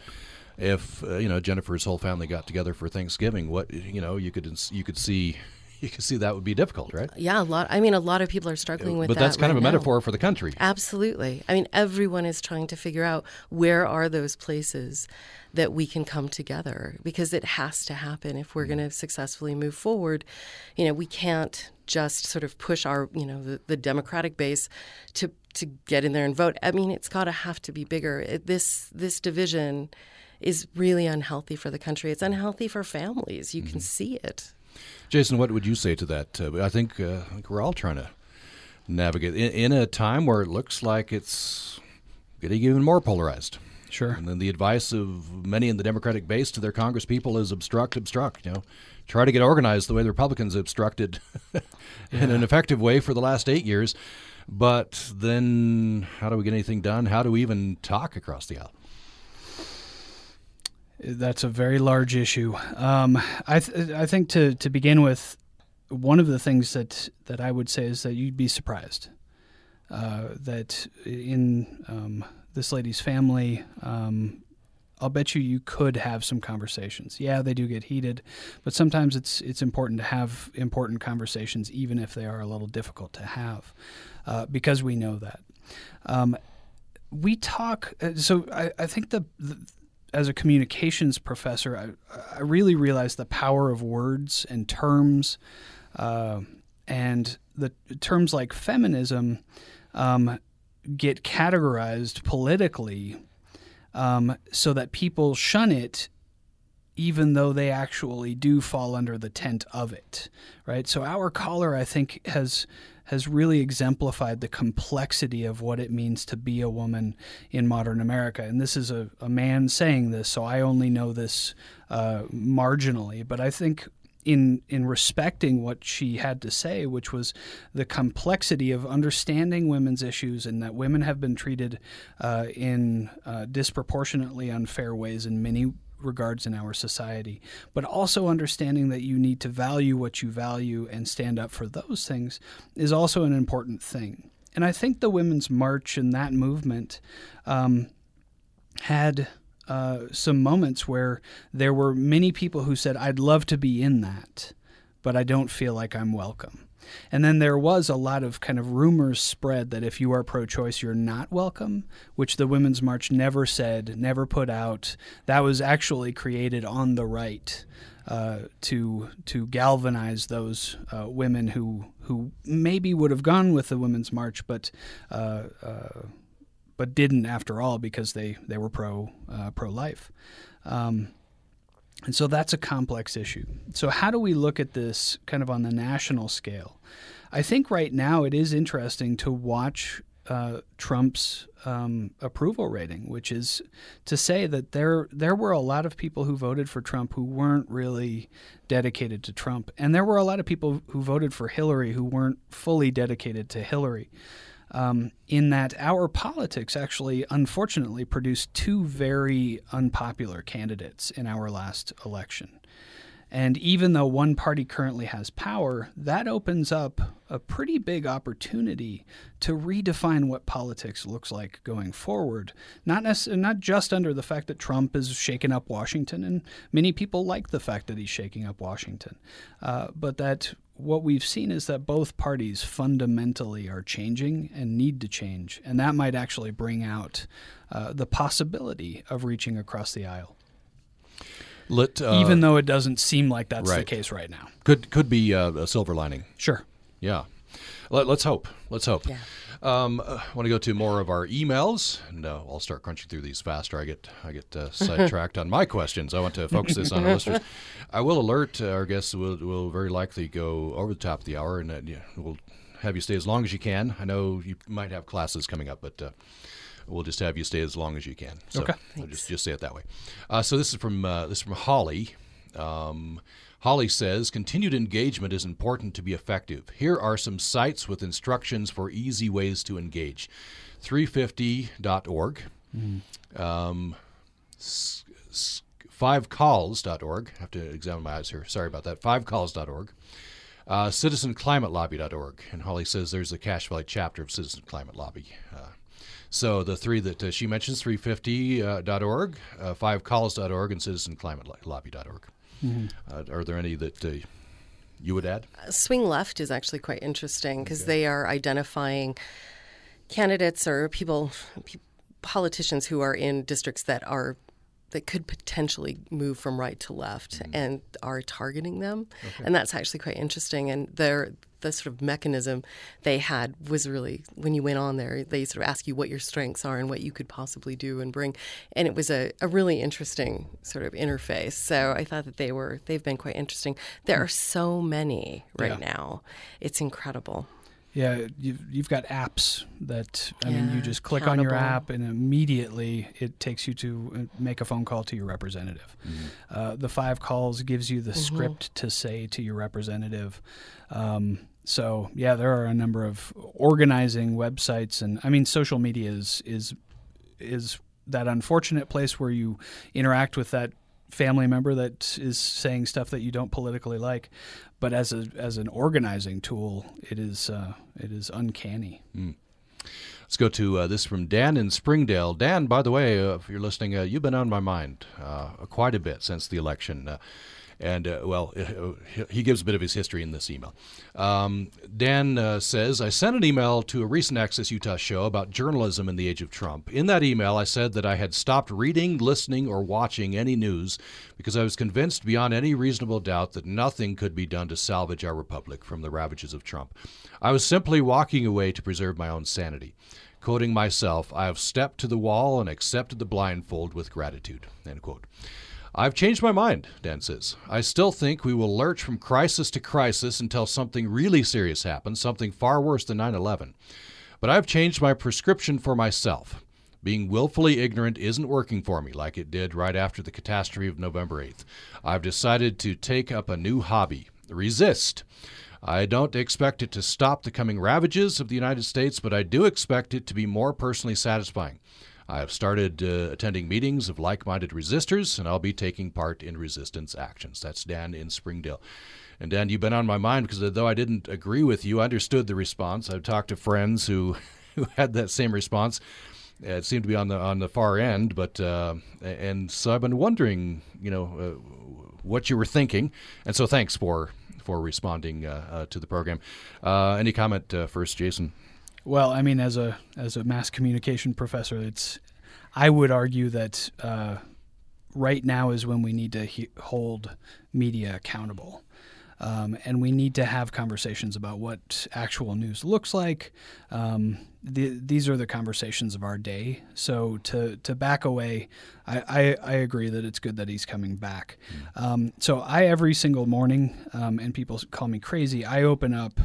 if uh, you know Jennifer's whole family got together for Thanksgiving, what you know you could you could see you can see that would be difficult, right? Yeah, a lot. I mean, a lot of people are struggling with but that. But that's kind right of a now. metaphor for the country. Absolutely. I mean, everyone is trying to figure out where are those places that we can come together because it has to happen if we're going to successfully move forward. You know, we can't just sort of push our, you know, the, the Democratic base to to get in there and vote. I mean, it's got to have to be bigger. It, this this division is really unhealthy for the country. It's unhealthy for families. You mm-hmm. can see it. Jason, what would you say to that? Uh, I think uh, I think we're all trying to navigate in, in, a time where it looks like it's getting even more polarized. Sure. And then the advice of many in the Democratic base to their Congress people is obstruct, obstruct. You know, try to get organized the way the Republicans obstructed in an effective way for the last eight years. But then, how do we get anything done? How do we even talk across the aisle? That's a very large issue. Um, I th- I think to to begin with, one of the things that that I would say is that you'd be surprised uh, that in um, this lady's family. Um, I'll bet you you could have some conversations. Yeah, they do get heated, but sometimes it's it's important to have important conversations, even if they are a little difficult to have, uh, because we know that. Um, we talk. Uh, so I, I think the, the as a communications professor, I, I really realized the power of words and terms, uh, and the terms like feminism um, get categorized politically um, so that people shun it even though they actually do fall under the tent of it, right? So our caller, I think, has has really exemplified the complexity of what it means to be a woman in modern America. And this is a, a man saying this, so I only know this uh, marginally. But I think in in respecting what she had to say, which was the complexity of understanding women's issues and that women have been treated uh, in uh, disproportionately unfair ways in many regards in our society, but also understanding that you need to value what you value and stand up for those things is also an important thing. And I think the Women's March and that movement um, had uh, some moments where there were many people who said, I'd love to be in that, but I don't feel like I'm welcome. And then there was a lot of kind of rumors spread that if you are pro choice, you're not welcome, which the Women's March never said, never put out. That was actually created on the right. Uh, to to galvanize those uh, women who who maybe would have gone with the Women's March, but uh, uh but didn't after all because they they were pro uh, pro life. Um, and so that's a complex issue. So, how do we look at this kind of on the national scale? I think right now it is interesting to watch uh, Trump's um, approval rating, which is to say that there there were a lot of people who voted for Trump who weren't really dedicated to Trump, and there were a lot of people who voted for Hillary who weren't fully dedicated to Hillary um, in that our politics actually, unfortunately, produced two very unpopular candidates in our last election. And even though one party currently has power, that opens up a pretty big opportunity to redefine what politics looks like going forward. Not necess- not just under the fact that Trump is shaking up Washington, and many people like the fact that he's shaking up Washington, uh, but that what we've seen is that both parties fundamentally are changing and need to change, and that might actually bring out uh, the possibility of reaching across the aisle. Let, uh, Even though it doesn't seem like that's right. the case right now. Could could be uh, a silver lining. Sure. Yeah. Let, us hope. Let's hope. Yeah. Um, I want to go to more of our emails, and uh, I'll start crunching through these faster. I get I get uh, sidetracked on my questions. I want to focus this on our listeners. I will alert uh, our guests. Will will very likely go over the top of the hour, and uh, yeah, we'll have you stay as long as you can. I know you might have classes coming up, but. We'll just have you stay as long as you can. So Okay. I'll just just say it that way. Uh, so this is from uh, this is from Holly. Um, Holly says continued engagement is important to be effective. Here are some sites with instructions for easy ways to engage. 350.org, um, s- s- fivecalls.org. I have to examine my eyes here. Sorry about that. Fivecalls.org. Uh, citizenclimately.org. And Holly says there's a Cache Valley chapter of Citizen Climate Lobby. Uh, so the three that uh, she mentions 350.org, uh, fivecalls.org, and citizenclimately.org. Uh, are there any that uh, you would add? Swing Left is actually quite interesting because they are identifying candidates or people, pe- politicians who are in districts that are that could potentially move from right to left and are targeting them, and that's actually quite interesting. And their the sort of mechanism they had was really when you went on there, they sort of ask you what your strengths are and what you could possibly do and bring, and it was a, a really interesting sort of interface. So I thought that they were they've been quite interesting. There are so many right Yeah. now, it's incredible. Yeah, you've, you've got apps that, I mean, you just click on your app and immediately it takes you to uh, make a phone call to your representative. Uh, the five calls gives you the script to say to your representative. Um, so, yeah, there are a number of organizing websites. And I mean, social media is, is, is that unfortunate place where you interact with that family member that is saying stuff that you don't politically like, but as a as an organizing tool, it is uh, it is uncanny. Let's go to uh, this from Dan in Springdale. Dan, by the way, uh, if you're listening, uh, you've been on my mind uh, quite a bit since the election. And, uh, well, he- he gives a bit of his history in this email. Um, Dan uh, says, I sent an email to a recent Access Utah show about journalism in the age of Trump. In that email, I said that I had stopped reading, listening, or watching any news because I was convinced beyond any reasonable doubt that nothing could be done to salvage our republic from the ravages of Trump. I was simply walking away to preserve my own sanity. Quoting myself, I have stepped to the wall and accepted the blindfold with gratitude. End quote. I've changed my mind, Dan says. I still think we will lurch from crisis to crisis until something really serious happens, something far worse than 9 11. But I've changed my prescription for myself. Being willfully ignorant isn't working for me like it did right after the catastrophe of November 8th. I've decided to take up a new hobby resist. I don't expect it to stop the coming ravages of the United States, but I do expect it to be more personally satisfying. I have started uh, attending meetings of like minded resistors, and I'll be taking part in resistance actions. That's Dan in Springdale. And Dan, you've been on my mind because though I didn't agree with you, I understood the response. I've talked to friends who, who had that same response. It seemed to be on the on the far end, but uh, and so I've been wondering, you know, uh, what you were thinking. And so thanks for for responding uh, uh, to the program. Uh, any comment first, Jason? Well, I mean, as a as a mass communication professor, it's I would argue that uh, right now is when we need to he- hold media accountable. Um, and we need to have conversations about what actual news looks like. Um, the, these are the conversations of our day. So to to back away, I, I, I agree that it's good that he's coming back. Um, so I every single morning, um, and people call me crazy. I open up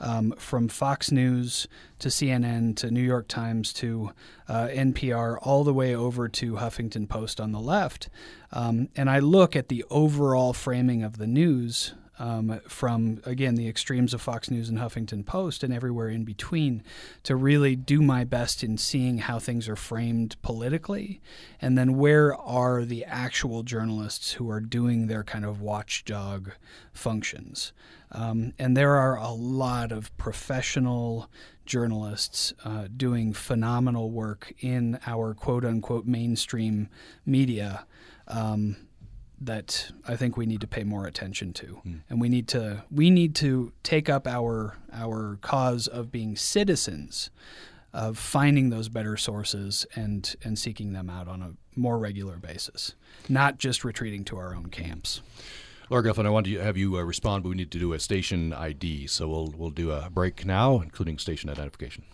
um, from Fox News to CNN to New York Times to uh, NPR, all the way over to Huffington Post on the left, um, and I look at the overall framing of the news um, from again the extremes of Fox News and Huffington Post and everywhere in between to really do my best in seeing how things are framed politically, and then where are the actual journalists who are doing their kind of watchdog functions. Um, and there are a lot of professional journalists uh, doing phenomenal work in our quote unquote mainstream media. Um, that I think we need to pay more attention to, mm. and we need to we need to take up our our cause of being citizens, of finding those better sources and and seeking them out on a more regular basis, not just retreating to our own camps. Laura Gelfand, I want to have you uh, respond, but we need to do a station ID, so we'll we'll do a break now, including station identification.